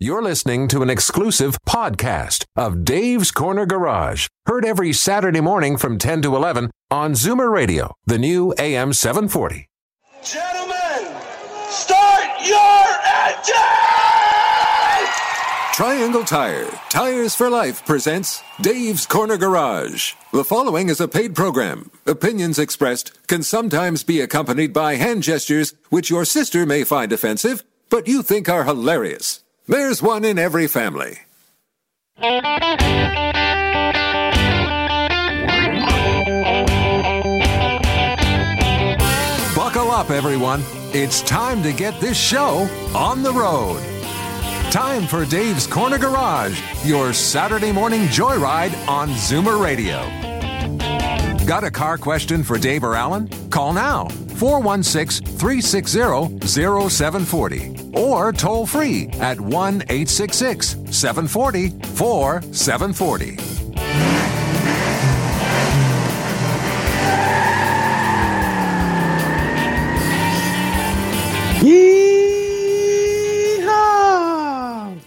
You're listening to an exclusive podcast of Dave's Corner Garage, heard every Saturday morning from 10 to 11 on Zoomer Radio, the new AM 740. Gentlemen, start your engine! Triangle Tire, Tires for Life presents Dave's Corner Garage. The following is a paid program. Opinions expressed can sometimes be accompanied by hand gestures which your sister may find offensive, but you think are hilarious. There's one in every family. Buckle up, everyone. It's time to get this show on the road. Time for Dave's Corner Garage, your Saturday morning joyride on Zoomer Radio. Got a car question for Dave or Alan? Call now 416 360 0740 or toll free at 1 866 740 4740. Yeehaw!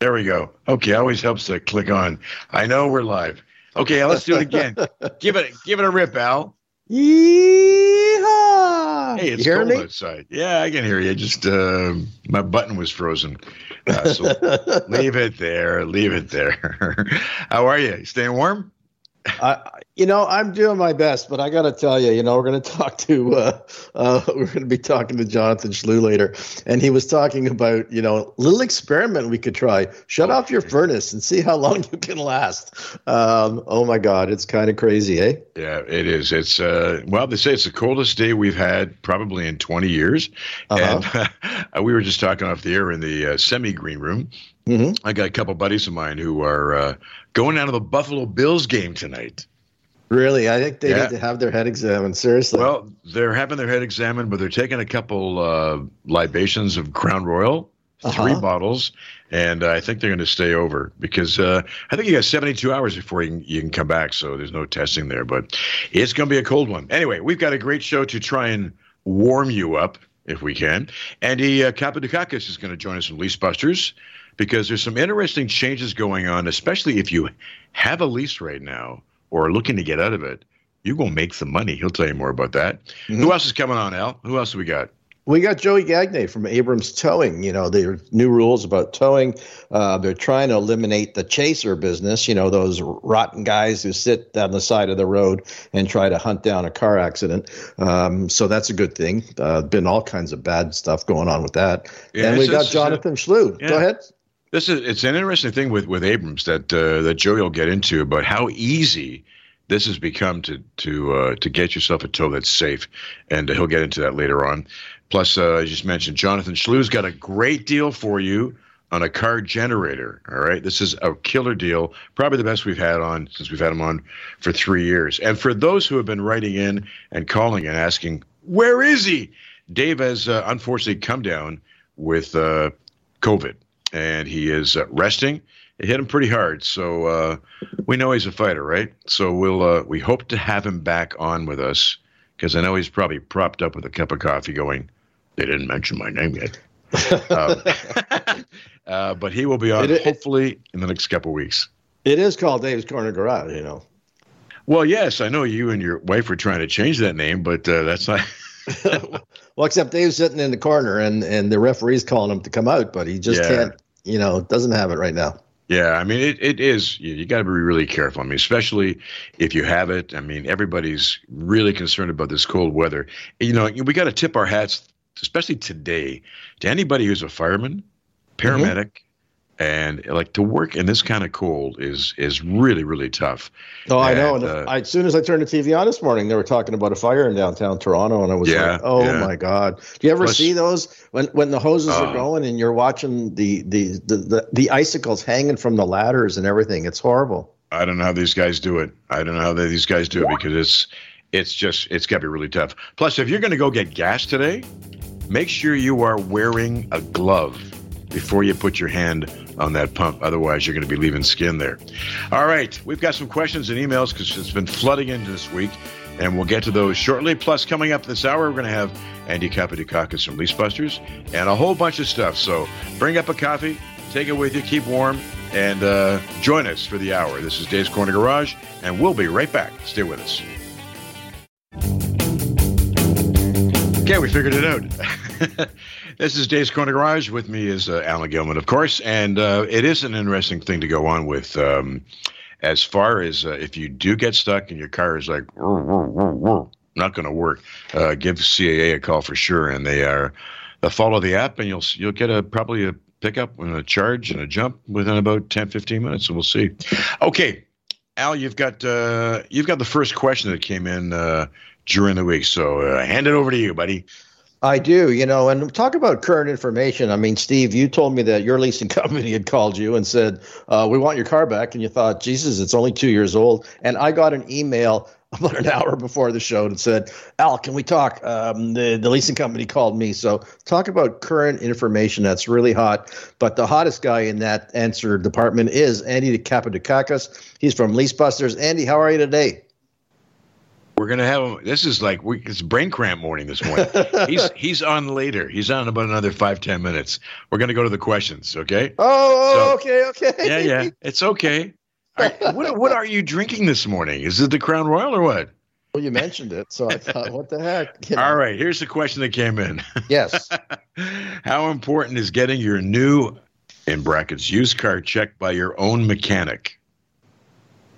There we go. Okay, always helps to click on. I know we're live. Okay, let's do it again. give it, give it a rip, Al. Yeehaw! Hey, it's cold me? outside. Yeah, I can hear you. Just uh, my button was frozen. Uh, so leave it there. Leave it there. How are you? Staying warm? I, you know, I'm doing my best, but I got to tell you, you know, we're going to talk to, uh, uh, we're going to be talking to Jonathan Schlew later, and he was talking about, you know, a little experiment we could try. Shut off your furnace and see how long you can last. Um, oh my God, it's kind of crazy, eh? Yeah, it is. It's uh, well, they say it's the coldest day we've had probably in 20 years, Uh-huh. and we were just talking off the air in the uh, semi green room. Mhm. I got a couple buddies of mine who are uh, going down to the Buffalo Bills game tonight. Really, I think they Yeah. need to have their head examined. Seriously. Well, they're having their head examined, but they're taking a couple uh, libations of Crown Royal, 3 Uh-huh. bottles, and uh, I think they're going to stay over because uh, I think you got 72 hours before you can, you can come back, so there's no testing there. But it's going to be a cold one. Anyway, we've got a great show to try and warm you up if we can. Andy uh, Kapadukakis is going to join us from Lease Busters because there's some interesting changes going on, especially if you have a lease right now or looking to get out of it. You're going to make some money. He'll tell you more about that. Who else is coming on, Al? Who else do we got? We got Joey Gagne from Abrams Towing. You know, there are new rules about towing. Uh, they're trying to eliminate the chaser business, you know, those rotten guys who sit down the side of the road and try to hunt down a car accident. Um, so that's a good thing. Uh, been all kinds of bad stuff going on with that. Yeah, and we got Jonathan Schlew. yeah. Go ahead. This is it's an interesting thing with with Abrams that uh, that Joey will get into about how easy this has become to to uh, to get yourself a tow that's safe, and he'll get into that later on. Plus, uh, I just mentioned Jonathan Schlew's got a great deal for you on a car generator. All right, this is a killer deal, probably the best we've had on since we've had him on for three years. And for those who have been writing in and calling and asking, where is he? Dave has uh, unfortunately come down with uh, COVID, and he is uh, resting. It hit him pretty hard, so uh, we know he's a fighter, right? So we'll uh, we hope to have him back on with us because I know he's probably propped up with a cup of coffee, going, "They didn't mention my name yet." um, uh, but he will be on It- it- hopefully in the next couple weeks. It is called Dave's Corner Garage, you know. Well, yes, I know you and your wife were trying to change that name, but uh, that's not. well, except Dave's sitting in the corner and, and the referee's calling him to come out, but he just Yeah. can't, you know, doesn't have it right now. Yeah, I mean, it, it is. You, you got to be really careful. I mean, especially if you have it. I mean, everybody's really concerned about this cold weather. You know, we got to tip our hats, especially today, to anybody who's a fireman, mm-hmm. paramedic, and like to work in this kind of cold is is really really tough. Oh, I know. And, uh, I, as soon as I turned the TV on this morning, they were talking about a fire in downtown Toronto, and I was Yeah, like, "Oh yeah. my god!" Do you ever Plus- see those when when the hoses Oh. are going and you're watching the, the the the the icicles hanging from the ladders and everything? It's horrible. I don't know how these guys do it. I don't know how they, these guys do it because it's it's just it's got to be really tough. Plus, if you're going to go get gas today, make sure you are wearing a glove before you put your hand on that pump. Otherwise, you're going to be leaving skin there. All right, we've got some questions and emails because it's been flooding in this week. and we'll get to those shortly. Plus, coming up this hour, we're going to have Andy Kapatukakis from Leasebusters and a whole bunch of stuff. So bring up a coffee, take it with you, keep warm, and uh, join us for the hour. This is Dave's Corner Garage, and we'll be right back. Stay with us. Okay, we figured it out. this is Dave's Corner Garage. With me is uh, Alan Gilman, of course, and uh, it is an interesting thing to go on with. Um, as far as uh, if you do get stuck and your car is like not going to work, uh, give CAA a call for sure, and they are they'll follow the app, and you'll you'll get a probably a pickup and a charge and a jump within about 10, 15 minutes, and we'll see. Okay, Al, you've got uh, you've got the first question that came in uh, during the week, so hand it over to you, buddy. I do, you know, and talk about current information. I mean, Steve, you told me that your leasing company had called you and said, uh, "We want your car back," and you thought, "Jesus, it's only two years old." And I got an email about an hour before the show and said, "Al, can we talk?" Um, the the leasing company called me, so talk about current information that's really hot. But the hottest guy in that answer department is Andy Kapatukakis. He's from Leasebusters. Andy, how are you today? We're gonna have him. This is like we, it's brain cramp morning this morning. he's he's on later. He's on about another five ten minutes. We're gonna go to the questions. Okay. Oh, so, okay, okay. Yeah, yeah. It's okay. Right, what what are you drinking this morning? Is it the Crown Royal or what? Well, you mentioned it, so I thought, what the heck? You know. All right, here's the question that came in. Yes. How important is getting your new, in brackets, used car checked by your own mechanic?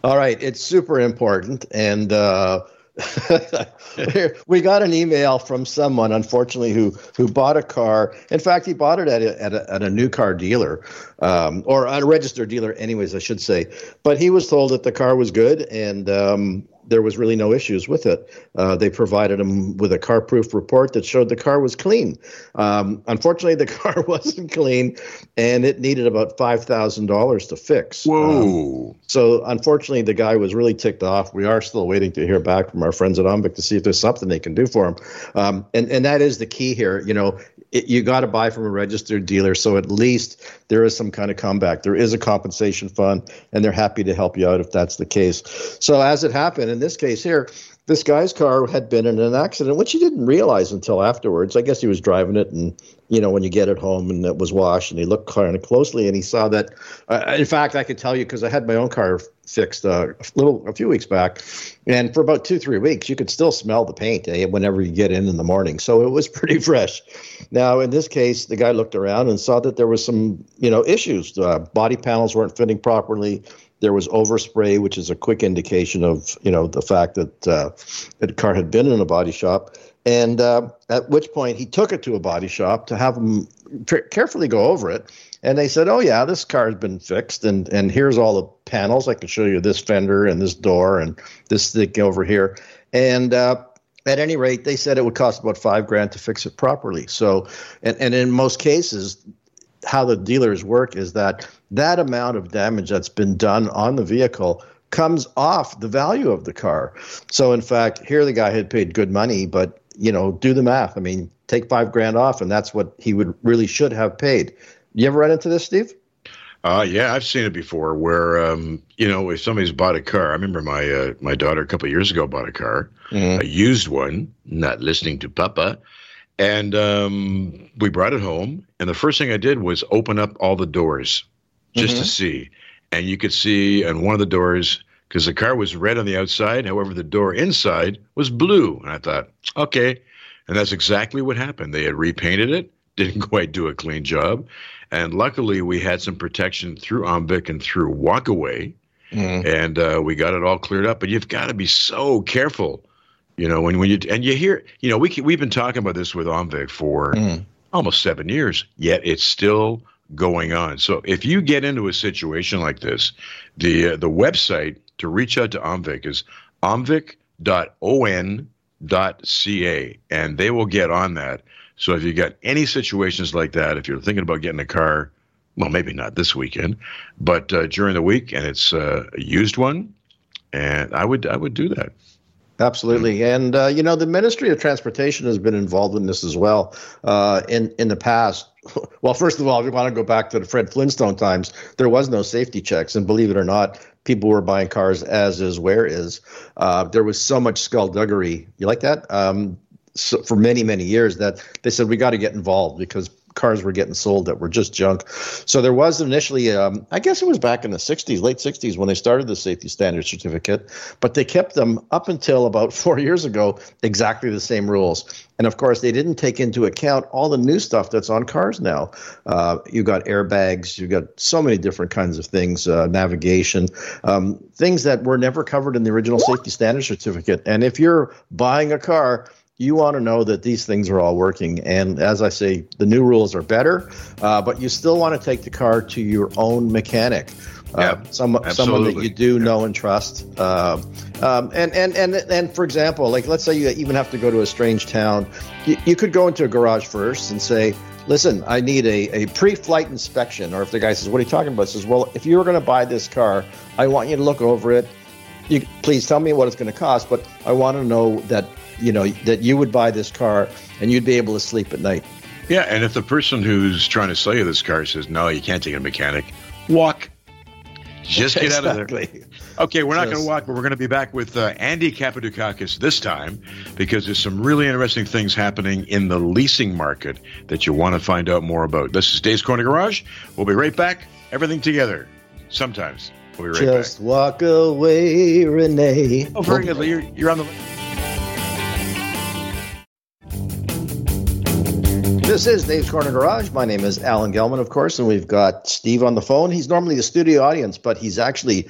All right, it's super important, and uh, we got an email from someone, unfortunately, who who bought a car. In fact, he bought it at a, at a, at a new car dealer, um, or a registered dealer, anyways, I should say. But he was told that the car was good, and um, there was really no issues with it. Uh, they provided him with a CarProof report that showed the car was clean. Um, unfortunately, the car wasn't clean and it needed about $5,000 to fix. Whoa. Um, so, unfortunately, the guy was really ticked off. We are still waiting to hear back from our friends at OMVIC to see if there's something they can do for him. Um, and, and that is the key here. You know, it, you got to buy from a registered dealer. So at least there is some kind of comeback. There is a compensation fund, and they're happy to help you out if that's the case. So as it happened in this case here, this guy's car had been in an accident, which he didn't realize until afterwards. I guess he was driving it, and you know, when you get it home and it was washed, and he looked kind of closely, and he saw that. Uh, in fact, I could tell you because I had my own car fixed uh, a little a few weeks back, and for about two three weeks, you could still smell the paint eh, whenever you get in in the morning. So it was pretty fresh. Now, in this case, the guy looked around and saw that there was some you know issues. Uh, body panels weren't fitting properly there was overspray, which is a quick indication of you know the fact that uh, the car had been in a body shop. And uh, at which point he took it to a body shop to have them carefully go over it. And they said, "Oh yeah, this car has been fixed, and and here's all the panels. I can show you this fender and this door and this thing over here." And uh, at any rate, they said it would cost about five grand to fix it properly. So, and, and in most cases, how the dealers work is that that amount of damage that's been done on the vehicle comes off the value of the car. So in fact, here the guy had paid good money, but you know, do the math. I mean, take five grand off, and that's what he would really should have paid. You ever run into this, Steve? Uh, yeah, I've seen it before. Where um, you know, if somebody's bought a car, I remember my uh, my daughter a couple years ago bought a car, mm-hmm. a used one, not listening to Papa, and um, we brought it home. And the first thing I did was open up all the doors just mm-hmm. to see. And you could see on one of the doors, because the car was red on the outside, however, the door inside was blue. And I thought, okay. And that's exactly what happened. They had repainted it, didn't quite do a clean job. And luckily, we had some protection through OMVIC and through Walkaway. Mm-hmm. And uh, we got it all cleared up. But you've got to be so careful you know, when, when you and you hear, you know, we we've been talking about this with OMVIC for mm. almost seven years, yet it's still going on. So if you get into a situation like this, the uh, the website to reach out to OMVIC is omvic.on.ca, and they will get on that. So if you got any situations like that, if you're thinking about getting a car, well, maybe not this weekend, but uh, during the week, and it's uh, a used one, and I would I would do that. Absolutely, and uh, you know the Ministry of Transportation has been involved in this as well uh, in in the past. well, first of all, if you want to go back to the Fred Flintstone times, there was no safety checks, and believe it or not, people were buying cars as is, where is. Uh, there was so much skullduggery. You like that? Um, so for many many years that they said we got to get involved because cars were getting sold that were just junk. So there was initially, um, I guess it was back in the 60s, late 60s, when they started the safety standard certificate, but they kept them up until about four years ago, exactly the same rules. And of course, they didn't take into account all the new stuff that's on cars now. Uh, you got airbags, you've got so many different kinds of things, uh, navigation, um, things that were never covered in the original safety standard certificate. And if you're buying a car, you want to know that these things are all working. And as I say, the new rules are better, uh, but you still want to take the car to your own mechanic. Uh, yeah, some, someone that you do yeah. know and trust. Uh, um, and, and, and, and for example, like let's say you even have to go to a strange town, you, you could go into a garage first and say, listen, I need a, a pre flight inspection. Or if the guy says, what are you talking about? Says, well, if you were going to buy this car, I want you to look over it. You, please tell me what it's going to cost, but I want to know that you know that you would buy this car and you'd be able to sleep at night. Yeah, and if the person who's trying to sell you this car says no, you can't take a mechanic, walk. Just get exactly. out of there. Okay, we're not yes. going to walk, but we're going to be back with uh, Andy Kapadukakis this time because there's some really interesting things happening in the leasing market that you want to find out more about. This is Dave's Corner Garage. We'll be right back. Everything together. Sometimes. We'll be right Just back. Just walk away, Renee. Oh, very good. You're, you're on the. This is Dave's Corner Garage. My name is Alan Gelman, of course, and we've got Steve on the phone. He's normally the studio audience, but he's actually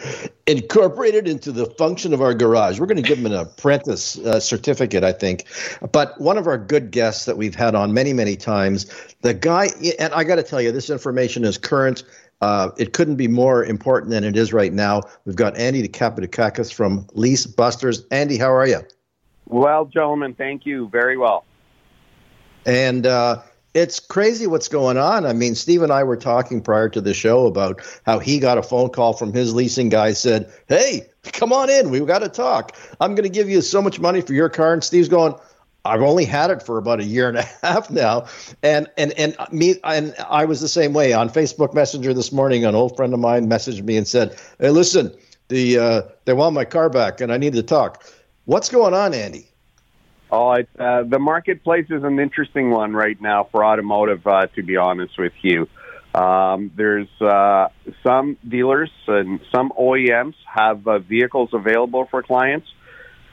incorporated into the function of our garage. We're going to give him an apprentice uh, certificate, I think. But one of our good guests that we've had on many, many times, the guy, and I got to tell you, this information is current. Uh, it couldn't be more important than it is right now. We've got Andy Kapadukakis from Lease Busters. Andy, how are you? Well, gentlemen, thank you very well. And uh, it's crazy what's going on. I mean, Steve and I were talking prior to the show about how he got a phone call from his leasing guy said, "Hey, come on in. We've got to talk. I'm going to give you so much money for your car." And Steve's going, "I've only had it for about a year and a half now." And and and me and I was the same way on Facebook Messenger this morning. An old friend of mine messaged me and said, "Hey, listen, the uh, they want my car back, and I need to talk." What's going on, Andy? Oh, it, uh, the marketplace is an interesting one right now for automotive. Uh, to be honest with you, um, there's uh, some dealers and some OEMs have uh, vehicles available for clients,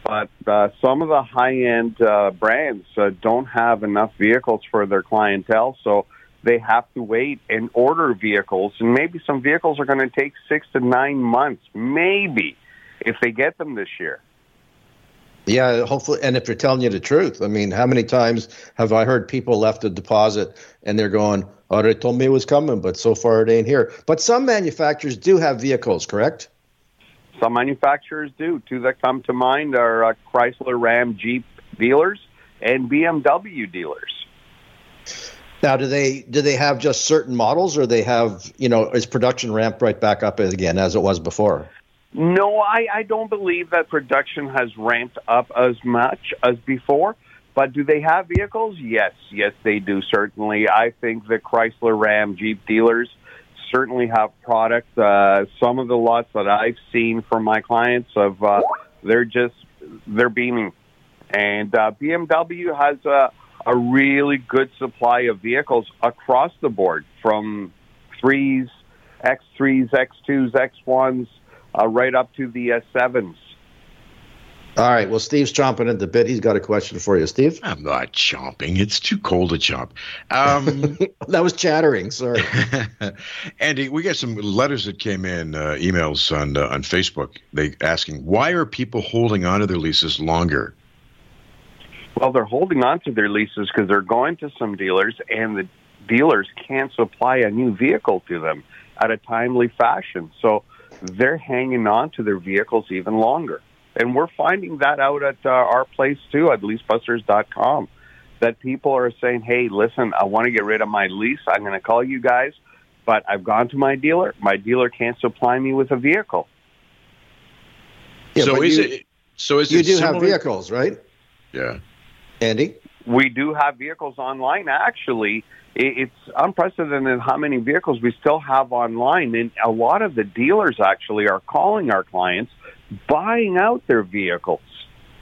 but uh, some of the high-end uh, brands uh, don't have enough vehicles for their clientele, so they have to wait and order vehicles. And maybe some vehicles are going to take six to nine months, maybe, if they get them this year. Yeah, hopefully, and if they're telling you the truth, I mean, how many times have I heard people left a deposit and they're going, "Oh, they told me it was coming, but so far it ain't here." But some manufacturers do have vehicles, correct? Some manufacturers do. Two that come to mind are uh, Chrysler, Ram, Jeep dealers and BMW dealers. Now, do they do they have just certain models, or they have you know is production ramped right back up again as it was before? No, I, I don't believe that production has ramped up as much as before. But do they have vehicles? Yes, yes, they do. Certainly, I think the Chrysler, Ram, Jeep dealers certainly have product. Uh, some of the lots that I've seen from my clients of uh, they're just they're beaming, and uh, BMW has a, a really good supply of vehicles across the board from threes, X3s, X2s, X1s, uh, right up to the uh, sevens. All right. Well, Steve's chomping at the bit. He's got a question for you, Steve. I'm not chomping. It's too cold to chomp. Um, that was chattering. Sorry. Andy, we got some letters that came in, uh, emails on uh, on Facebook. They asking why are people holding on to their leases longer? Well, they're holding on to their leases because they're going to some dealers, and the dealers can't supply a new vehicle to them at a timely fashion. So they're hanging on to their vehicles even longer. And we're finding that out at uh, our place too, at leasebusters.com, that people are saying, hey, listen, I want to get rid of my lease. I'm going to call you guys, but I've gone to my dealer. My dealer can't supply me with a vehicle. Yeah, so is you, it? So is it? you it do similar? have vehicles, right? Yeah. Andy? we do have vehicles online. Actually, it's unprecedented how many vehicles we still have online, and a lot of the dealers actually are calling our clients, buying out their vehicles.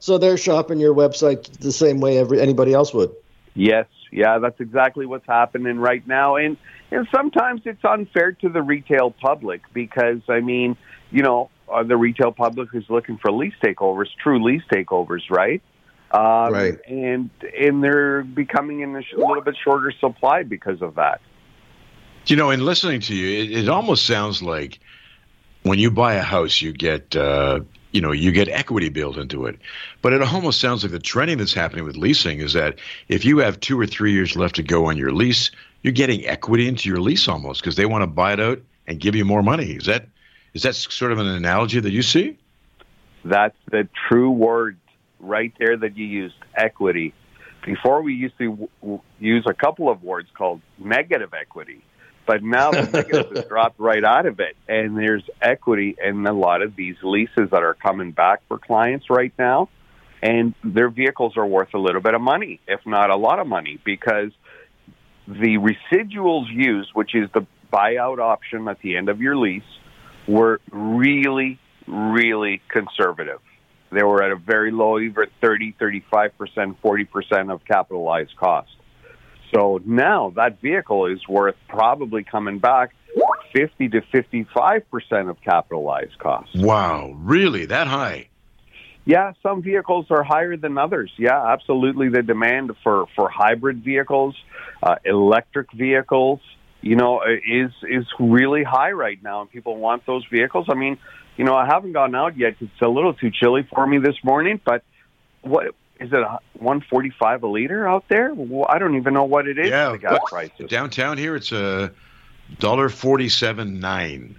so they're shopping your website the same way every anybody else would. Yes, yeah, that's exactly what's happening right now, and and sometimes it's unfair to the retail public because I mean, you know, uh, the retail public is looking for lease takeovers, true lease takeovers, right? Um, right. And and they're becoming in a sh- little bit shorter supply because of that. You know, in listening to you, it, it almost sounds like when you buy a house, you get uh, you know you get equity built into it. But it almost sounds like the trending that's happening with leasing is that if you have two or three years left to go on your lease, you're getting equity into your lease almost because they want to buy it out and give you more money. Is that is that sort of an analogy that you see? That's the true word right there that you used, equity. Before we used to w- use a couple of words called negative equity, but now the negative has dropped right out of it, and there's equity in a lot of these leases that are coming back for clients right now, and their vehicles are worth a little bit of money, if not a lot of money, because the residuals used, which is the buyout option at the end of your lease, were really, really conservative. They were at a very low, either 30, 35%, 40% of capitalized cost. So now that vehicle is worth probably coming back 50 to 55% of capitalized cost. Wow, really? That high? Yeah, some vehicles are higher than others. Yeah, absolutely. The demand for, for hybrid vehicles, uh, electric vehicles, you know, is is really high right now, and people want those vehicles. I mean, you know, I haven't gone out yet. It's a little too chilly for me this morning, but what is it? One forty five a liter out there? Well, I don't even know what it is. Yeah, the gas prices downtown here, it's a dollar forty seven nine.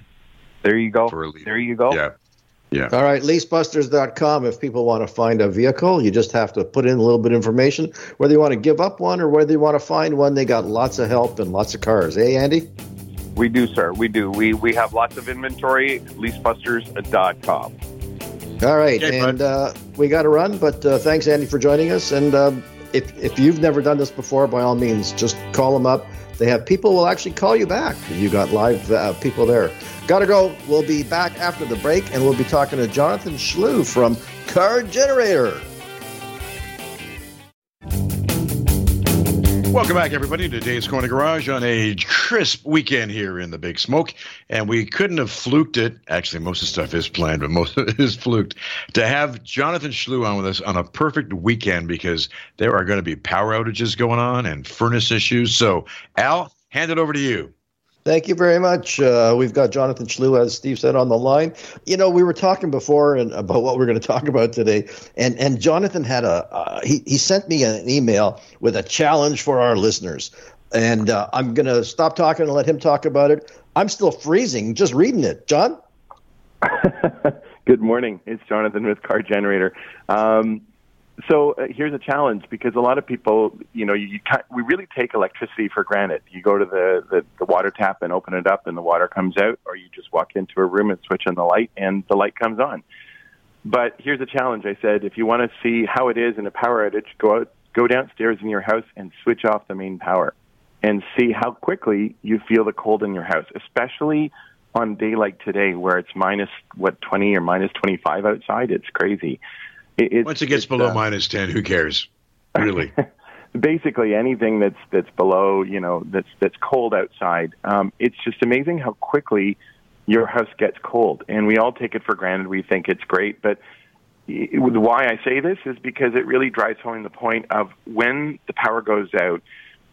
There you go. For a liter. There you go. Yeah. Yeah. All right, leasebusters.com. If people want to find a vehicle, you just have to put in a little bit of information. Whether you want to give up one or whether you want to find one, they got lots of help and lots of cars. Hey, Andy? We do, sir. We do. We we have lots of inventory. Leasebusters.com. All right, okay, and uh, we got to run, but uh, thanks, Andy, for joining us. And uh, if if you've never done this before, by all means, just call them up. They have people will actually call you back. You got live uh, people there. Got to go. We'll be back after the break, and we'll be talking to Jonathan Schlew from Car Generator. Welcome back, everybody, to Dave's Corner Garage on a crisp weekend here in the Big Smoke. And we couldn't have fluked it. Actually, most of the stuff is planned, but most of it is fluked. To have Jonathan Schlew on with us on a perfect weekend because there are going to be power outages going on and furnace issues. So, Al, hand it over to you. Thank you very much. Uh, we've got Jonathan Schlew, as Steve said, on the line. You know, we were talking before and about what we're going to talk about today, and and Jonathan had a uh, he he sent me an email with a challenge for our listeners, and uh, I'm going to stop talking and let him talk about it. I'm still freezing just reading it. John. Good morning. It's Jonathan with Car Generator. Um, so uh, here's a challenge because a lot of people, you know, you, you we really take electricity for granted. You go to the, the the water tap and open it up, and the water comes out, or you just walk into a room and switch on the light, and the light comes on. But here's a challenge. I said, if you want to see how it is in a power outage, go out, go downstairs in your house and switch off the main power, and see how quickly you feel the cold in your house, especially on a day like today where it's minus what 20 or minus 25 outside. It's crazy it, Once it gets below uh, minus ten, who cares? Really. basically anything that's that's below you know that's that's cold outside um, it's just amazing how quickly your house gets cold and we all take it for granted we think it's great but it, why i say this is because it really drives home the point of when the power goes out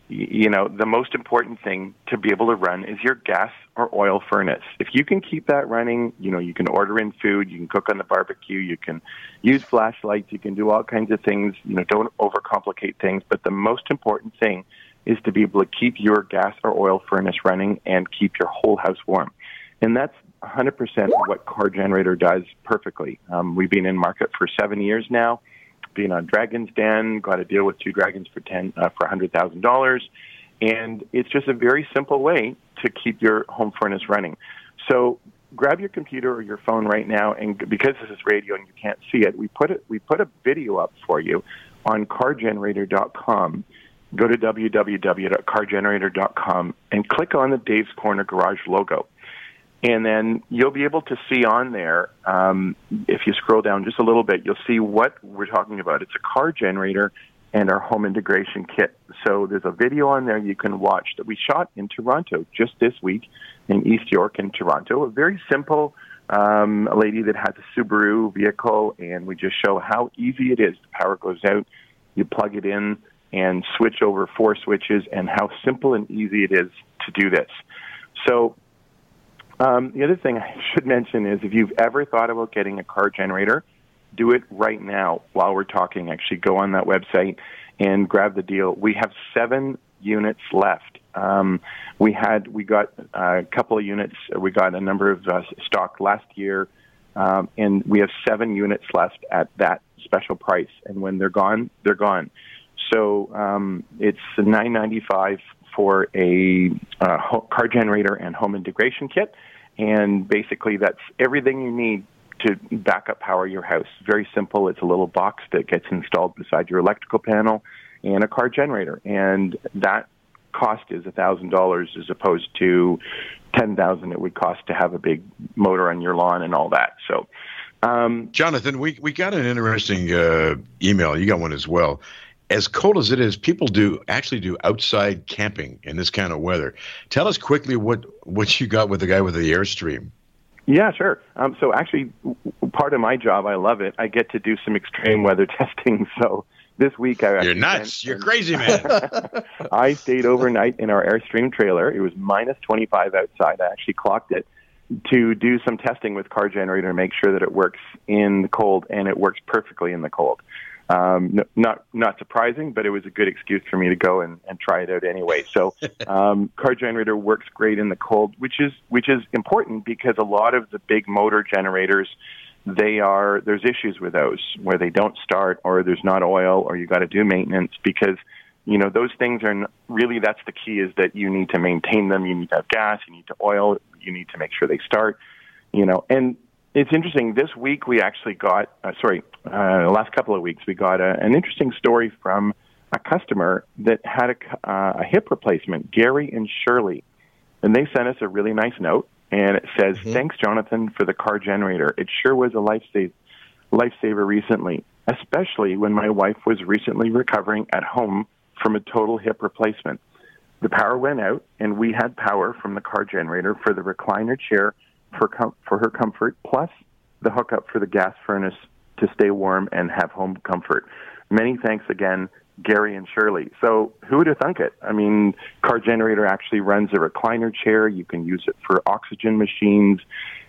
you know, the most important thing to be able to run is your gas or oil furnace. If you can keep that running, you know, you can order in food, you can cook on the barbecue, you can use flashlights, you can do all kinds of things. You know, don't overcomplicate things. But the most important thing is to be able to keep your gas or oil furnace running and keep your whole house warm. And that's 100% what Car Generator does perfectly. Um, we've been in market for seven years now being on Dragon's Den, got a deal with two dragons for ten uh, for hundred thousand dollars, and it's just a very simple way to keep your home furnace running. So grab your computer or your phone right now, and because this is radio and you can't see it, we put it we put a video up for you on CarGenerator.com. Go to www.cargenerator.com and click on the Dave's Corner Garage logo. And then you'll be able to see on there, um, if you scroll down just a little bit, you'll see what we're talking about. It's a car generator and our home integration kit. So there's a video on there you can watch that we shot in Toronto just this week in East York in Toronto. A very simple um, lady that has a Subaru vehicle, and we just show how easy it is. The power goes out, you plug it in, and switch over four switches, and how simple and easy it is to do this. So um, the other thing I should mention is if you've ever thought about getting a car generator, do it right now while we're talking. Actually, go on that website and grab the deal. We have seven units left. Um, we had we got a couple of units. We got a number of uh, stock last year, um, and we have seven units left at that special price. And when they're gone, they're gone. So um, it's nine ninety five for a uh, car generator and home integration kit. And basically, that's everything you need to backup power your house. Very simple. It's a little box that gets installed beside your electrical panel and a car generator. And that cost is a thousand dollars as opposed to ten thousand it would cost to have a big motor on your lawn and all that. So, um, Jonathan, we we got an interesting uh, email. You got one as well as cold as it is, people do actually do outside camping in this kind of weather. Tell us quickly what what you got with the guy with the airstream. Yeah, sure. Um, so actually, part of my job, I love it. I get to do some extreme weather testing. So this week, I you're nuts. You're crazy, man. I stayed overnight in our airstream trailer. It was minus 25 outside. I actually clocked it to do some testing with car generator and make sure that it works in the cold, and it works perfectly in the cold. Um, not not surprising, but it was a good excuse for me to go and, and try it out anyway. So, um, car generator works great in the cold, which is which is important because a lot of the big motor generators, they are there's issues with those where they don't start or there's not oil or you got to do maintenance because you know those things are really that's the key is that you need to maintain them. You need to have gas, you need to oil, you need to make sure they start. You know, and it's interesting. This week we actually got, uh, sorry, uh, the last couple of weeks we got a, an interesting story from a customer that had a, uh, a hip replacement, Gary and Shirley. And they sent us a really nice note, and it says, mm-hmm. "Thanks, Jonathan, for the car generator. It sure was a lifesaver, lifesaver recently, especially when my wife was recently recovering at home from a total hip replacement. The power went out, and we had power from the car generator for the recliner chair for com- for her comfort, plus the hookup for the gas furnace to stay warm and have home comfort. Many thanks again, Gary and Shirley. So who would have thunk it? I mean, Car Generator actually runs a recliner chair. You can use it for oxygen machines.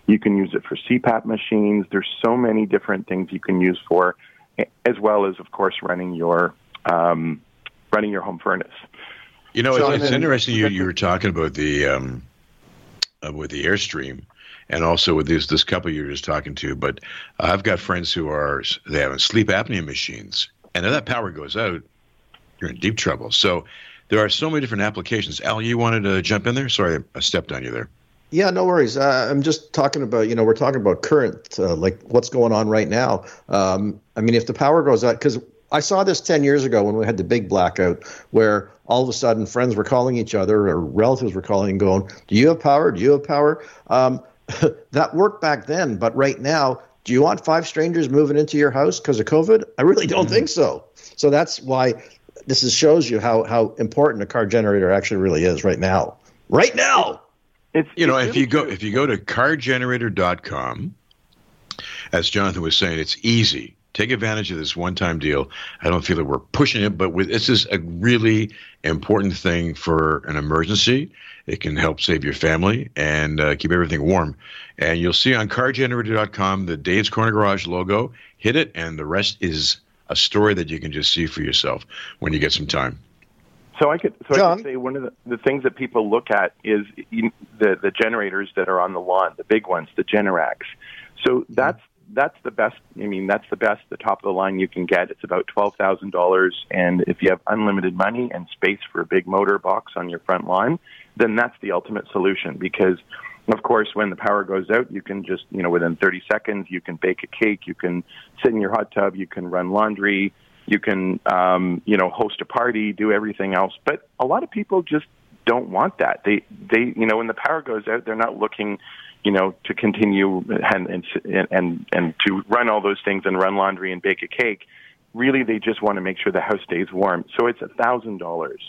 You can use it for CPAP machines. There's so many different things you can use for, as well as, of course, running your um, running your home furnace. You know, so, it's, it's interesting you, you were talking about the um, uh, with the Airstream and also with this this couple you're just talking to. But I've got friends who are they have sleep apnea machines, and if that power goes out, you're in deep trouble. So there are so many different applications. Al, you wanted to jump in there? Sorry, I stepped on you there. Yeah, no worries. Uh, I'm just talking about, you know, we're talking about current, uh, like what's going on right now. Um, I mean, if the power goes out, because I saw this 10 years ago when we had the big blackout, where all of a sudden friends were calling each other or relatives were calling and going, Do you have power? Do you have power? Um, that worked back then, but right now, do you want five strangers moving into your house because of COVID? I really don't mm-hmm. think so. So that's why this is, shows you how how important a car generator actually really is right now. Right now. It's, you know, if you go if you go to cargenerator.com, as Jonathan was saying, it's easy. Take advantage of this one-time deal. I don't feel that we're pushing it, but with, this is a really important thing for an emergency. It can help save your family and uh, keep everything warm. And you'll see on cargenerator.com the Dave's Corner Garage logo. Hit it, and the rest is a story that you can just see for yourself when you get some time. So I could so John? I could say one of the, the things that people look at is the the generators that are on the lawn, the big ones, the Generacs. So that's that's the best. I mean, that's the best, the top of the line you can get. It's about twelve thousand dollars, and if you have unlimited money and space for a big motor box on your front lawn, then that's the ultimate solution because Of course, when the power goes out, you can just, you know, within 30 seconds, you can bake a cake, you can sit in your hot tub, you can run laundry, you can, um, you know, host a party, do everything else. But a lot of people just don't want that. They, they, you know, when the power goes out, they're not looking, you know, to continue and and and, and to run all those things and run laundry and bake a cake. Really, they just want to make sure the house stays warm. So it's a thousand dollars.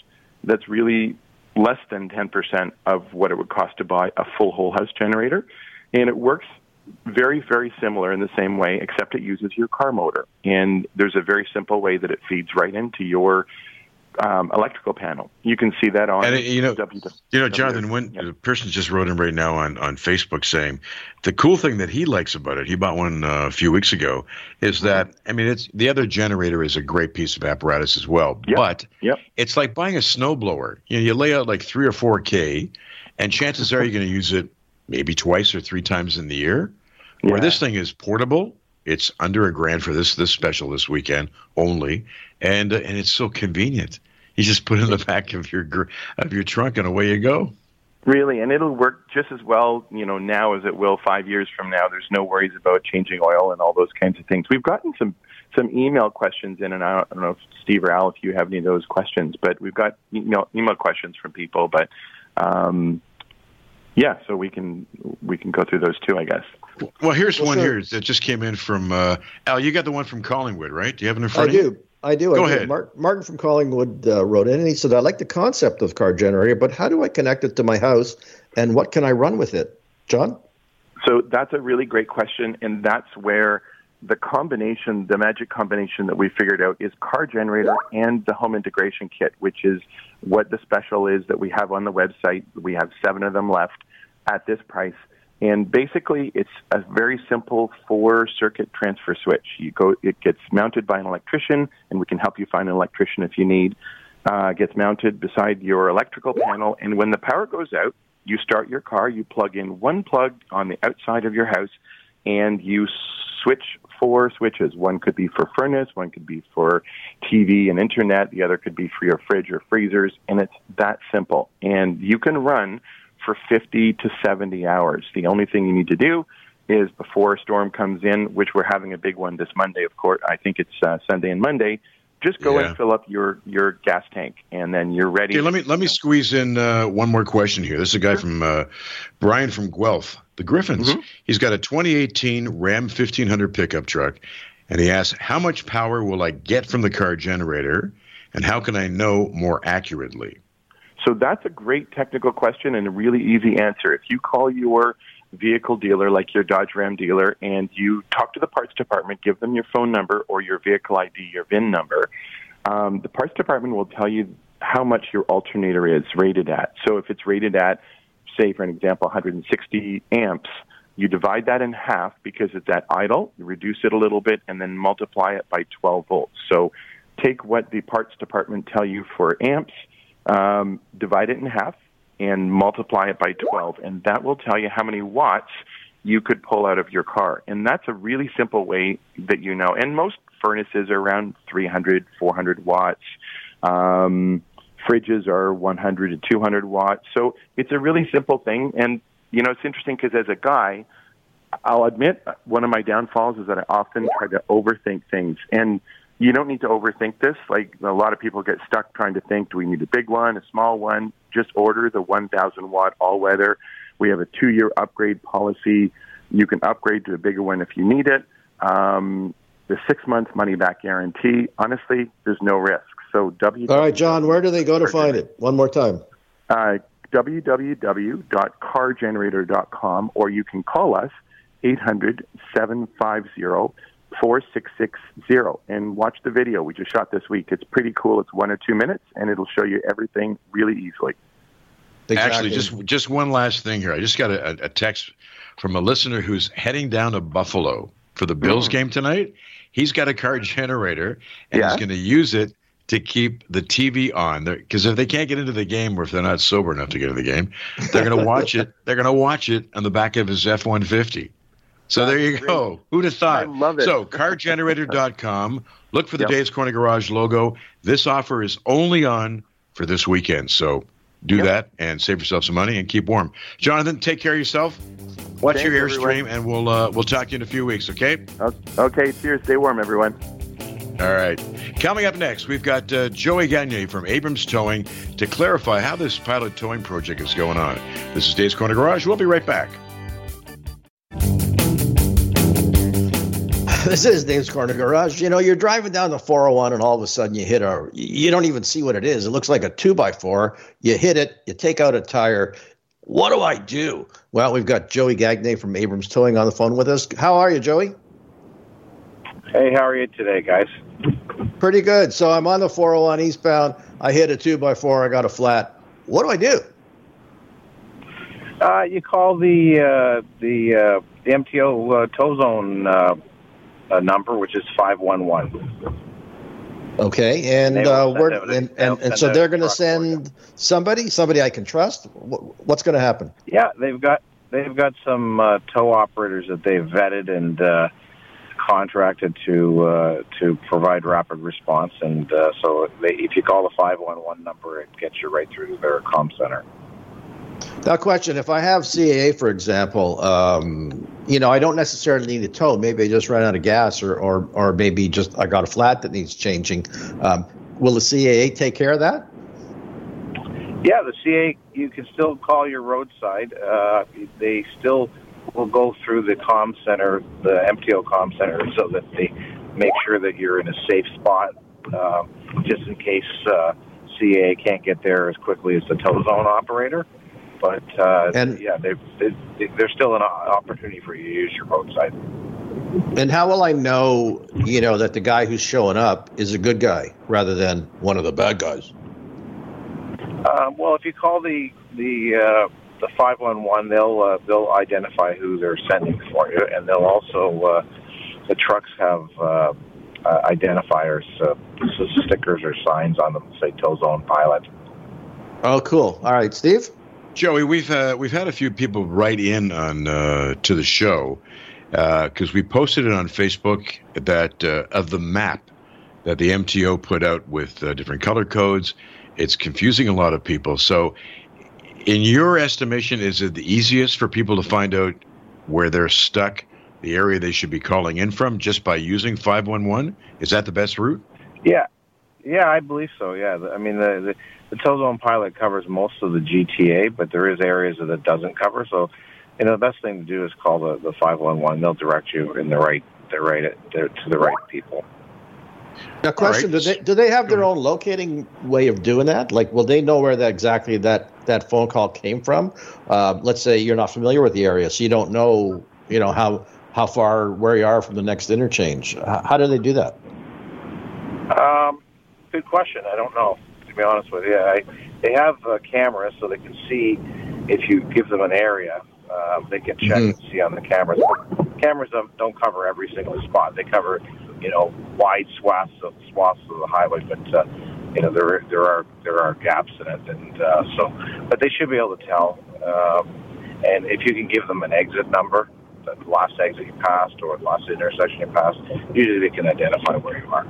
That's really less than 10% of what it would cost to buy a full whole house generator. And it works very, very similar in the same way, except it uses your car motor. And there's a very simple way that it feeds right into your um, electrical panel. You can see that on. And it, you know, w- you know, Jonathan, when yep. the person just wrote in right now on on Facebook saying the cool thing that he likes about it, he bought one uh, a few weeks ago, is mm-hmm. that I mean, it's the other generator is a great piece of apparatus as well, yep. but yep. it's like buying a snowblower. You know, you lay out like three or four k, and chances are you're going to use it maybe twice or three times in the year. Yeah. Where this thing is portable, it's under a grand for this this special this weekend only, and uh, and it's so convenient. You just put it in the back of your of your trunk, and away you go. Really, and it'll work just as well, you know, now as it will five years from now. There's no worries about changing oil and all those kinds of things. We've gotten some some email questions in, and I don't, I don't know if Steve or Al, if you have any of those questions, but we've got you know email questions from people. But um, yeah, so we can we can go through those too, I guess. Well, here's well, one sure. here that just came in from uh, Al. You got the one from Collingwood, right? Do you have it in front I of you? Do. I do. Go I ahead. Mark, Martin from Collingwood uh, wrote in, and he said, "I like the concept of car generator, but how do I connect it to my house, and what can I run with it?" John. So that's a really great question, and that's where the combination, the magic combination that we figured out is car generator and the home integration kit, which is what the special is that we have on the website. We have seven of them left at this price. And basically, it's a very simple four circuit transfer switch. You go, it gets mounted by an electrician, and we can help you find an electrician if you need. Uh, gets mounted beside your electrical panel, and when the power goes out, you start your car. You plug in one plug on the outside of your house, and you switch four switches. One could be for furnace, one could be for TV and internet, the other could be for your fridge or freezers, and it's that simple. And you can run for 50 to 70 hours. The only thing you need to do is before a storm comes in, which we're having a big one this Monday, of course. I think it's uh, Sunday and Monday. Just go yeah. and fill up your, your gas tank, and then you're ready. Okay, let me let me squeeze in uh, one more question here. This is a guy from uh, Brian from Guelph, the Gryphons. Mm-hmm. He's got a 2018 Ram 1500 pickup truck, and he asks, "How much power will I get from the car generator, and how can I know more accurately?" So that's a great technical question and a really easy answer. If you call your vehicle dealer, like your Dodge Ram dealer, and you talk to the parts department, give them your phone number or your vehicle ID, your VIN number, um, the parts department will tell you how much your alternator is rated at. So if it's rated at, say, for an example, 160 amps, you divide that in half because it's at idle, you reduce it a little bit, and then multiply it by 12 volts. So take what the parts department tell you for amps um, divide it in half and multiply it by 12, and that will tell you how many watts you could pull out of your car. And that's a really simple way that you know. And most furnaces are around 300, 400 watts. Um, fridges are 100 to 200 watts. So it's a really simple thing. And, you know, it's interesting because as a guy, I'll admit one of my downfalls is that I often try to overthink things. And you don't need to overthink this. Like a lot of people get stuck trying to think, do we need a big one, a small one? Just order the 1,000 watt all weather. We have a two year upgrade policy. You can upgrade to a bigger one if you need it. Um, the six month money back guarantee. Honestly, there's no risk. So W. All right, John, where do they go to find it? One more time. Uh, www.cargenerator.com, or you can call us 800 750 4660 and watch the video we just shot this week. It's pretty cool. It's one or two minutes, and it'll show you everything really easily. Exactly. Actually, just just one last thing here. I just got a, a, text from a listener who's heading down to Buffalo for the Bills mm. game tonight. He's got a car generator, and yeah. he's going to use it to keep the TV on. Because if they can't get into the game, or if they're not sober enough to get into the game, they're going to watch it. They're going to watch it on the back of his F one fifty. So there you go. Who'd have thought? I love it. So cargenerator.com. Look for the yep. Dave's Corner Garage logo. This offer is only on for this weekend. So do yep. that and save yourself some money and keep warm. Jonathan, take care of yourself. Watch Thanks, your airstream, and we'll uh, we'll talk to you in a few weeks. Okay. Okay. Cheers. Stay warm, everyone. All right. Coming up next, we've got uh, Joey Gagne from Abrams Towing to clarify how this pilot towing project is going on. This is Dave's Corner Garage. We'll be right back. This is Dave's Corner Garage. You know, you're driving down the 401 and all of a sudden you hit a, you don't even see what it is. It looks like a two by four. You hit it, you take out a tire. What do I do? Well, we've got Joey Gagne from Abrams Towing on the phone with us. How are you, Joey? Hey, how are you today, guys? Pretty good. So I'm on the 401 eastbound. I hit a two by four. I got a flat. What do I do? Uh, you call the uh, the uh, the MTO uh, tow zone uh, uh, number, which is five one one. Okay, and uh, where, and, and, and so they're going to send somebody, somebody I can trust. What's going to happen? Yeah, they've got they've got some uh, tow operators that they've vetted and uh, contracted to uh, to provide rapid response, and uh, so they, if you call the five one one number, it gets you right through to their com center. Now, question: If I have CAA, for example, um, you know, I don't necessarily need a tow. Maybe I just ran out of gas, or or or maybe just I got a flat that needs changing. Um, will the CAA take care of that? Yeah, the CAA. You can still call your roadside. Uh, they still will go through the com center, the MTO com center, so that they make sure that you're in a safe spot, uh, just in case uh, CAA can't get there as quickly as the tow zone operator. But uh, and, yeah, they, they, there's still an opportunity for you to use your roadside. And how will I know, you know, that the guy who's showing up is a good guy rather than one of the bad guys? Um, well, if you call the the uh, the five one one, they'll uh, they'll identify who they're sending for you, and they'll also uh, the trucks have uh, uh, identifiers, uh, stickers or signs on them, say tow zone pilot. Oh, cool! All right, Steve. Joey, we've uh, we've had a few people write in on uh, to the show because uh, we posted it on Facebook that uh, of the map that the MTO put out with uh, different color codes. It's confusing a lot of people. So, in your estimation, is it the easiest for people to find out where they're stuck, the area they should be calling in from, just by using five one one? Is that the best route? Yeah, yeah, I believe so. Yeah, I mean the, the the tow pilot covers most of the GTA, but there is areas that it doesn't cover. So, you know, the best thing to do is call the the five one one. They'll direct you in the right the right to the right people. Now, question: right. Do they do they have their own locating way of doing that? Like, will they know where that exactly that that phone call came from? Uh, let's say you're not familiar with the area, so you don't know, you know how how far where you are from the next interchange. How, how do they do that? Um, good question. I don't know to be honest with you. I, they have uh, cameras so they can see if you give them an area. Uh, they can check mm-hmm. and see on the cameras. But cameras don't, don't cover every single spot. They cover, you know, wide swaths of swaths of the highway, but uh, you know there there are there are gaps in it, and uh, so but they should be able to tell. Um, and if you can give them an exit number, the last exit you passed or the last intersection you passed, usually they can identify where you are.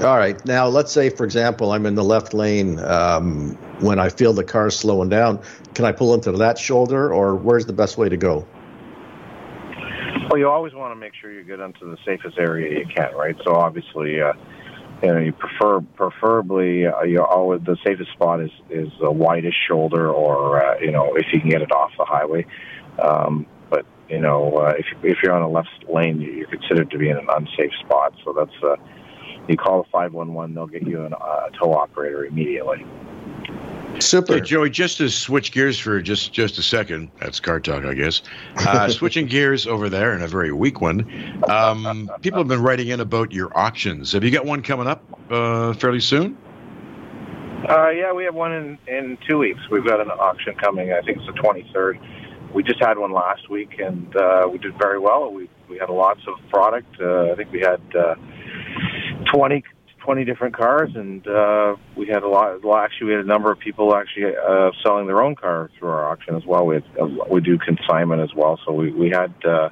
All right. Now, let's say, for example, I'm in the left lane. Um, when I feel the car slowing down, can I pull into that shoulder, or where's the best way to go? Well, you always want to make sure you get into the safest area you can, right? So obviously, uh, you know, you prefer preferably uh, you always the safest spot is is the widest shoulder, or uh, you know, if you can get it off the highway. Um, but you know, uh, if if you're on a left lane, you're considered to be in an unsafe spot. So that's uh, you call the 511, they'll get you a uh, tow operator immediately. Super. Hey, Joey, just to switch gears for just, just a second, that's car talk, I guess. Uh, switching gears over there, and a very weak one. Um, people have been writing in about your auctions. Have you got one coming up uh, fairly soon? Uh, yeah, we have one in, in two weeks. We've got an auction coming. I think it's the 23rd. We just had one last week, and uh, we did very well. We we had lots of product. Uh, I think we had uh, 20, 20 different cars, and uh, we had a lot. Well, actually, we had a number of people actually uh, selling their own car through our auction as well. We had, uh, we do consignment as well, so we we had uh,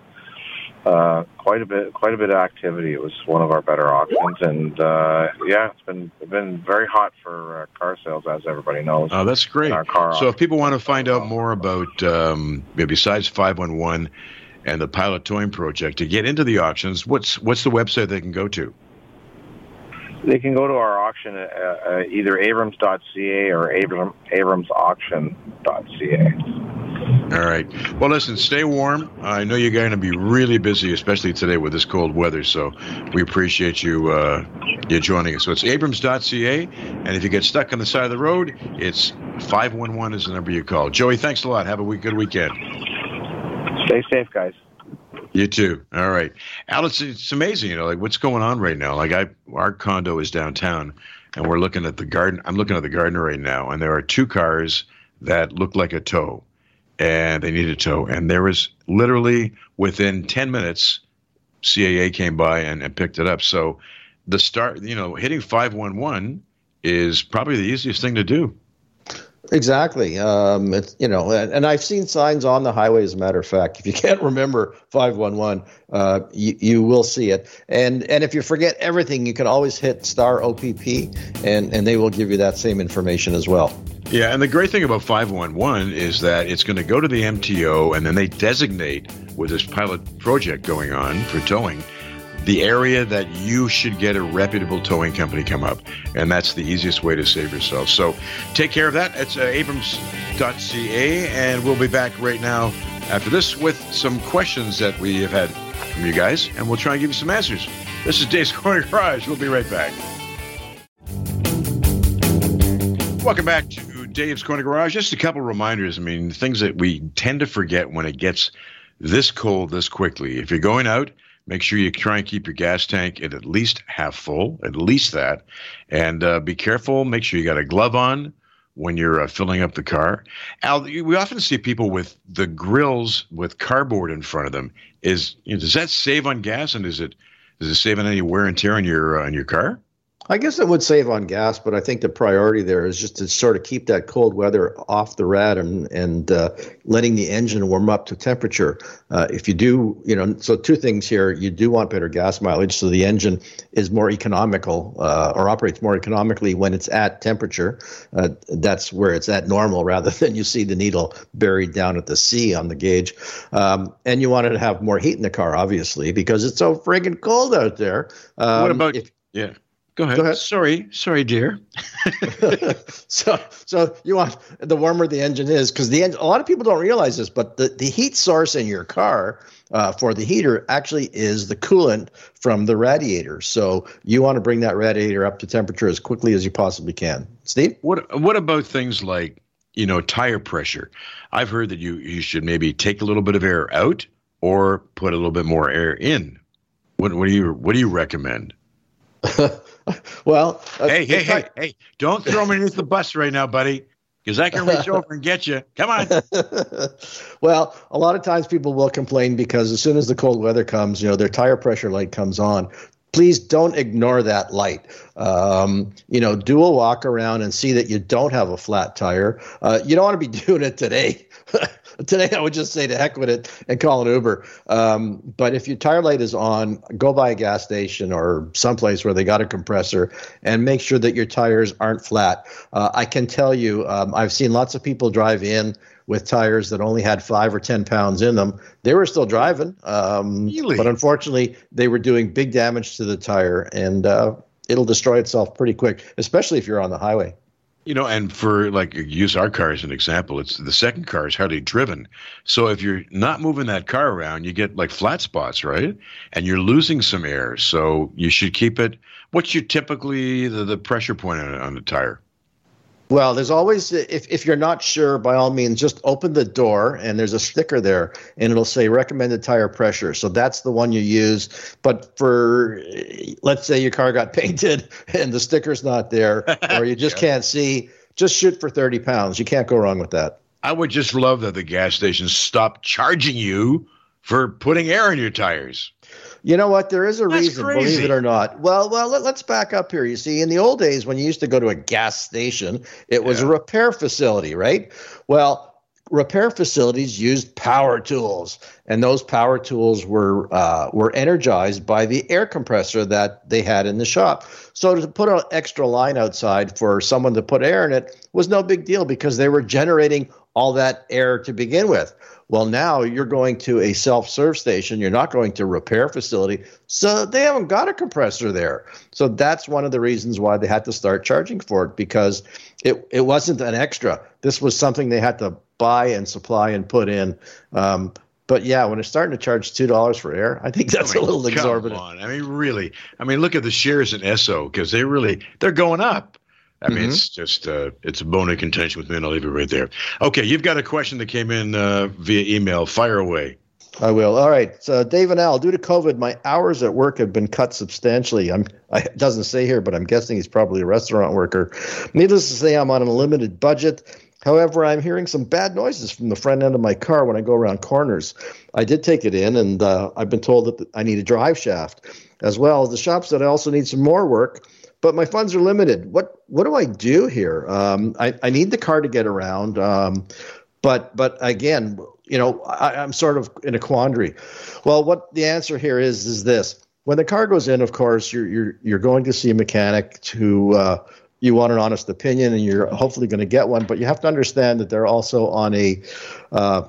uh, quite a bit, quite a bit of activity. It was one of our better auctions, and uh, yeah, it's been it's been very hot for uh, car sales, as everybody knows. Oh, that's great. Our car so, if people want to find out more about, um, besides five one one and the pilot towing project, to get into the auctions, what's what's the website they can go to? They can go to our auction at uh, uh, either abrams.ca or abram, abramsauction.ca. All right. Well, listen, stay warm. I know you're going to be really busy, especially today with this cold weather. So we appreciate you uh, you joining us. So it's abrams.ca, and if you get stuck on the side of the road, it's 511 is the number you call. Joey, thanks a lot. Have a good weekend. Stay safe, guys. You too. All right, Alex. It's amazing, you know, like what's going on right now. Like I, our condo is downtown, and we're looking at the garden. I'm looking at the garden right now, and there are two cars that look like a tow, and they need a tow. And there was literally within ten minutes, CAA came by and, and picked it up. So the start, you know, hitting five one one is probably the easiest thing to do. Exactly. Um, it's, you know, and, and, I've seen signs on the highway. As a matter of fact, if you can't remember 511, uh, you, you will see it. And and if you forget everything, you can always hit star OPP, and and they will give you that same information as well. Yeah, and the great thing about 511 is that it's going to go to the MTO, and then they designate with this pilot project going on for towing the area that you should get a reputable towing company come up. And that's the easiest way to save yourself. So take care of that. It's uh, abrams.ca. And we'll be back right now after this with some questions that we have had from you guys. And we'll try and give you some answers. This is Dave's Corner Garage. We'll be right back. Welcome back to Dave's Corner Garage. Just a couple reminders. I mean, things that we tend to forget when it gets this cold this quickly. If you're going out, Make sure you try and keep your gas tank at at least half full, at least that. And uh, be careful. Make sure you got a glove on when you're uh, filling up the car. Al, we often see people with the grills with cardboard in front of them. Is you know, does that save on gas, and is it does it save on any wear and tear on your uh, on your car? I guess it would save on gas, but I think the priority there is just to sort of keep that cold weather off the rad and and uh, letting the engine warm up to temperature. Uh, if you do, you know, so two things here: you do want better gas mileage, so the engine is more economical uh, or operates more economically when it's at temperature. Uh, that's where it's at normal, rather than you see the needle buried down at the C on the gauge. Um, and you want to have more heat in the car, obviously, because it's so friggin' cold out there. Um, what about if, yeah? Go ahead. Go ahead. Sorry, sorry, dear. so, so you want the warmer the engine is because the engine. A lot of people don't realize this, but the, the heat source in your car uh, for the heater actually is the coolant from the radiator. So you want to bring that radiator up to temperature as quickly as you possibly can. Steve, what what about things like you know tire pressure? I've heard that you you should maybe take a little bit of air out or put a little bit more air in. What what do you what do you recommend? well, uh, hey, hey, hey, hey! Don't throw me underneath the bus right now, buddy, because I can reach over and get you. Come on. well, a lot of times people will complain because as soon as the cold weather comes, you know, their tire pressure light comes on. Please don't ignore that light. Um, you know, do a walk around and see that you don't have a flat tire. Uh, you don't want to be doing it today. today I would just say to heck with it and call an Uber. Um, but if your tire light is on, go by a gas station or someplace where they got a compressor and make sure that your tires aren't flat. Uh, I can tell you, um, I've seen lots of people drive in with tires that only had five or 10 pounds in them. They were still driving. Um, really? But unfortunately, they were doing big damage to the tire and uh, it'll destroy itself pretty quick, especially if you're on the highway. You know, and for like use our car as an example, it's the second car is hardly driven. So if you're not moving that car around, you get like flat spots, right? And you're losing some air. So you should keep it. What's your typically the, the pressure point on, on the tire? Well, there's always if if you're not sure, by all means, just open the door and there's a sticker there, and it'll say recommended tire pressure. So that's the one you use. But for let's say your car got painted and the sticker's not there, or you just yeah. can't see, just shoot for 30 pounds. You can't go wrong with that. I would just love that the gas stations stop charging you for putting air in your tires. You know what? There is a That's reason, crazy. believe it or not. Well, well, let, us back up here. You see, in the old days when you used to go to a gas station, it was yeah. a repair facility, right? Well, repair facilities used power tools, and those power tools were uh, were energized by the air compressor that they had in the shop. So to put an extra line outside for someone to put air in it was no big deal because they were generating all that air to begin with. Well, now you're going to a self serve station. You're not going to a repair facility. So they haven't got a compressor there. So that's one of the reasons why they had to start charging for it because it, it wasn't an extra. This was something they had to buy and supply and put in. Um, but yeah, when it's starting to charge two dollars for air, I think that's I mean, a little exorbitant. On. I mean, really. I mean, look at the shares in Esso because they really they're going up. I mean, mm-hmm. it's just uh, it's a bone of contention with me, and I'll leave it right there. Okay, you've got a question that came in uh, via email. Fire away. I will. All right. So, Dave and Al, due to COVID, my hours at work have been cut substantially. I'm. I, it doesn't say here, but I'm guessing he's probably a restaurant worker. Needless to say, I'm on a limited budget. However, I'm hearing some bad noises from the front end of my car when I go around corners. I did take it in, and uh, I've been told that I need a drive shaft, as well as the shop said I also need some more work but my funds are limited. What what do I do here? Um, I, I need the car to get around, um, but but again, you know, I, I'm sort of in a quandary. Well, what the answer here is is this: when the car goes in, of course, you're you're you're going to see a mechanic to. Uh, you want an honest opinion, and you're hopefully going to get one. But you have to understand that they're also on a, uh,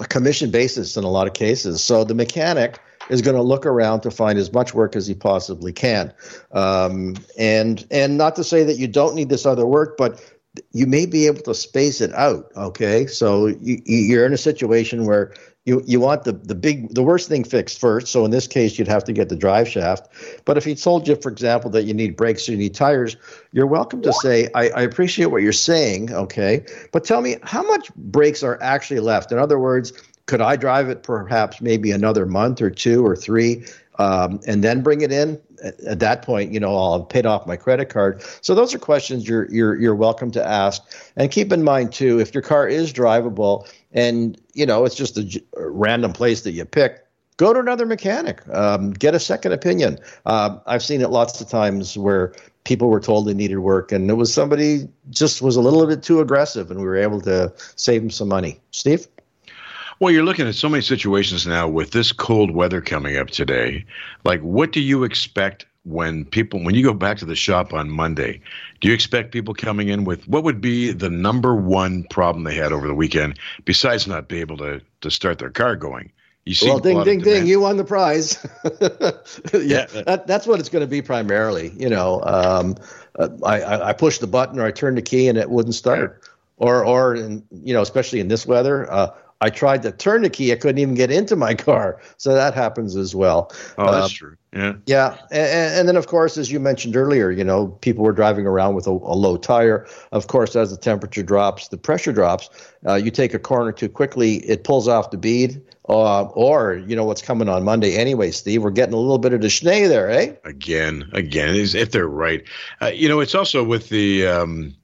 a commission basis in a lot of cases. So the mechanic is going to look around to find as much work as he possibly can. Um, and and not to say that you don't need this other work, but you may be able to space it out. Okay, so you, you're in a situation where you you want the the big the worst thing fixed first. So in this case, you'd have to get the drive shaft. But if he told you, for example, that you need brakes you need tires, you're welcome to say, I, I appreciate what you're saying, okay, but tell me how much brakes are actually left. In other words could I drive it perhaps maybe another month or two or three um, and then bring it in? At, at, that point, you know, I'll have paid off my credit card. So those are questions you're you're you're welcome to ask. And keep in mind too, if your car is drivable and you know it's just a, a random place that you pick, go to another mechanic. Um, get a second opinion. Uh, I've seen it lots of times where people were told they needed work and it was somebody just was a little bit too aggressive and we were able to save them some money. Steve? Well, you're looking at so many situations now with this cold weather coming up today. Like, what do you expect when people, when you go back to the shop on Monday? Do you expect people coming in with what would be the number one problem they had over the weekend, besides not being able to to start their car going? You see well, ding, ding, ding! You won the prize. yeah, that, that's what it's going to be primarily. You know, um, uh, I, I pushed the button or I turned the key and it wouldn't start. Or, or in, you know, especially in this weather, uh, I tried to turn the key. I couldn't even get into my car. So that happens as well. Oh, that's um, true. Yeah. Yeah. And, and, then, of course, as you mentioned earlier, you know, people were driving around with a, a low tire. Of course, as the temperature drops, the pressure drops. Uh, you take a corner too quickly, it pulls off the bead. Uh, or, you know, what's coming on Monday anyway, Steve? We're getting a little bit of the schnee there, eh? Again, again, if they're right. Uh, you know, it's also with the, um,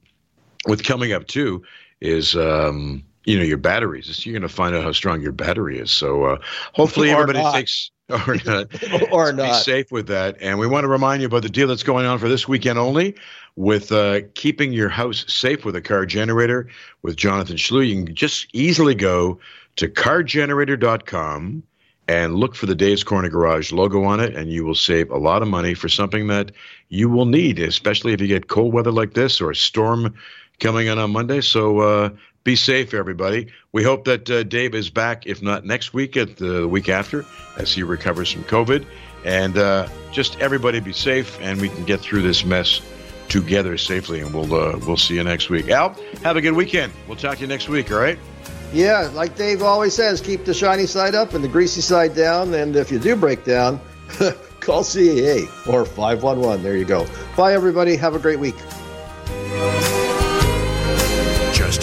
with coming up too, is, um, you know your batteries. You're going to find out how strong your battery is. So uh, hopefully everybody not. takes or not or not. Be safe with that. And we want to remind you about the deal that's going on for this weekend only with uh, keeping your house safe with a car generator with Jonathan Schlu. You can just easily go to cargenerator.com and look for the Dave's Corner Garage logo on it, and you will save a lot of money for something that you will need, especially if you get cold weather like this or a storm coming in on Monday. So uh, be safe, everybody. We hope that uh, Dave is back, if not next week, at the week after, as he recovers from COVID. And uh, just everybody be safe, and we can get through this mess together safely. And we'll uh, we'll see you next week. Al, have a good weekend. We'll talk to you next week. All right. Yeah, like Dave always says, keep the shiny side up and the greasy side down. And if you do break down, call CAA or 511. There you go. Bye, everybody. Have a great week.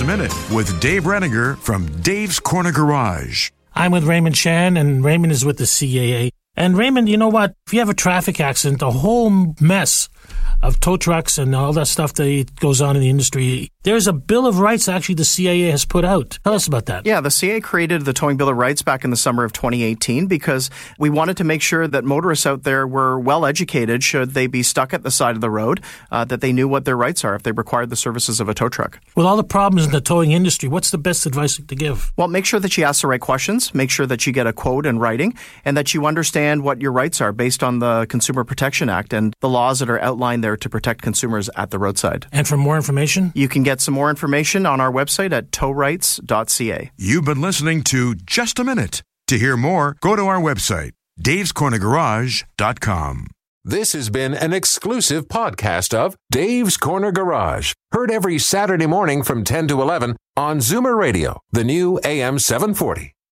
Minute with Dave Reniger from Dave's Corner Garage. I'm with Raymond Chan, and Raymond is with the CAA. And Raymond, you know what? If you have a traffic accident, the whole mess of tow trucks and all that stuff that goes on in the industry. There's a Bill of Rights actually the CAA has put out. Tell us about that. Yeah, the CAA created the Towing Bill of Rights back in the summer of 2018 because we wanted to make sure that motorists out there were well educated should they be stuck at the side of the road, uh, that they knew what their rights are if they required the services of a tow truck. With all the problems in the towing industry, what's the best advice to give? Well, make sure that you ask the right questions, make sure that you get a quote in writing, and that you understand what your rights are based on the Consumer Protection Act and the laws that are outlined there to protect consumers at the roadside. And for more information? You can get some more information on our website at towrights.ca. You've been listening to Just a Minute. To hear more, go to our website, davescornergarage.com. This has been an exclusive podcast of Dave's Corner Garage. Heard every Saturday morning from 10 to 11 on Zoomer Radio, the new AM 740.